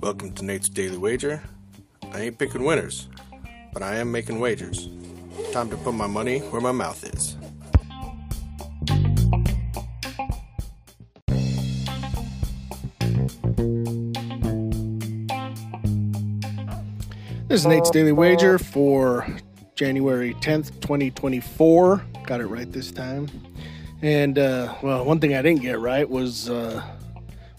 Welcome to Nate's Daily Wager. I ain't picking winners, but I am making wagers. Time to put my money where my mouth is. This is Nate's Daily Wager for January 10th, 2024. Got it right this time. And, uh, well, one thing I didn't get right was uh,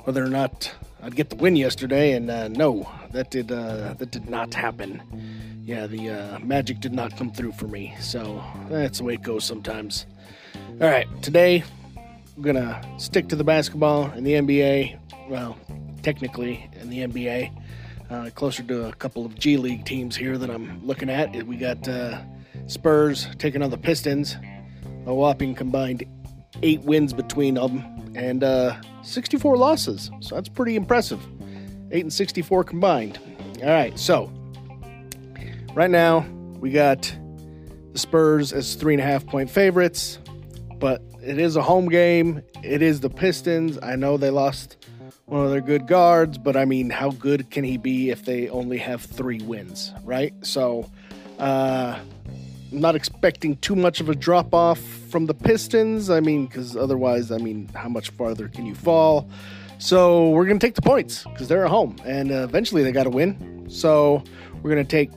whether or not I'd get the win yesterday, and uh, no, that did uh, that did not happen. Yeah, the uh, magic did not come through for me, so that's the way it goes sometimes. All right, today I'm gonna stick to the basketball and the NBA. Well, technically in the NBA, uh, closer to a couple of G League teams here that I'm looking at. We got uh, Spurs taking on the Pistons, a whopping combined eight wins between them, and uh, 64 losses. So that's pretty impressive. Eight and 64 combined. All right, so right now we got the Spurs as three and a half point favorites, but it is a home game. It is the Pistons. I know they lost one of their good guards, but I mean, how good can he be if they only have three wins, right? So, uh, not expecting too much of a drop off from the Pistons. I mean, because otherwise, I mean, how much farther can you fall? So, we're going to take the points because they're at home and uh, eventually they got to win. So, we're going to take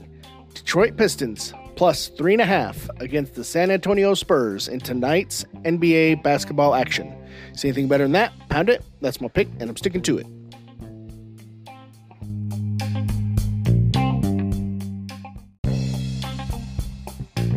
Detroit Pistons plus three and a half against the San Antonio Spurs in tonight's NBA basketball action. See anything better than that? Pound it. That's my pick, and I'm sticking to it.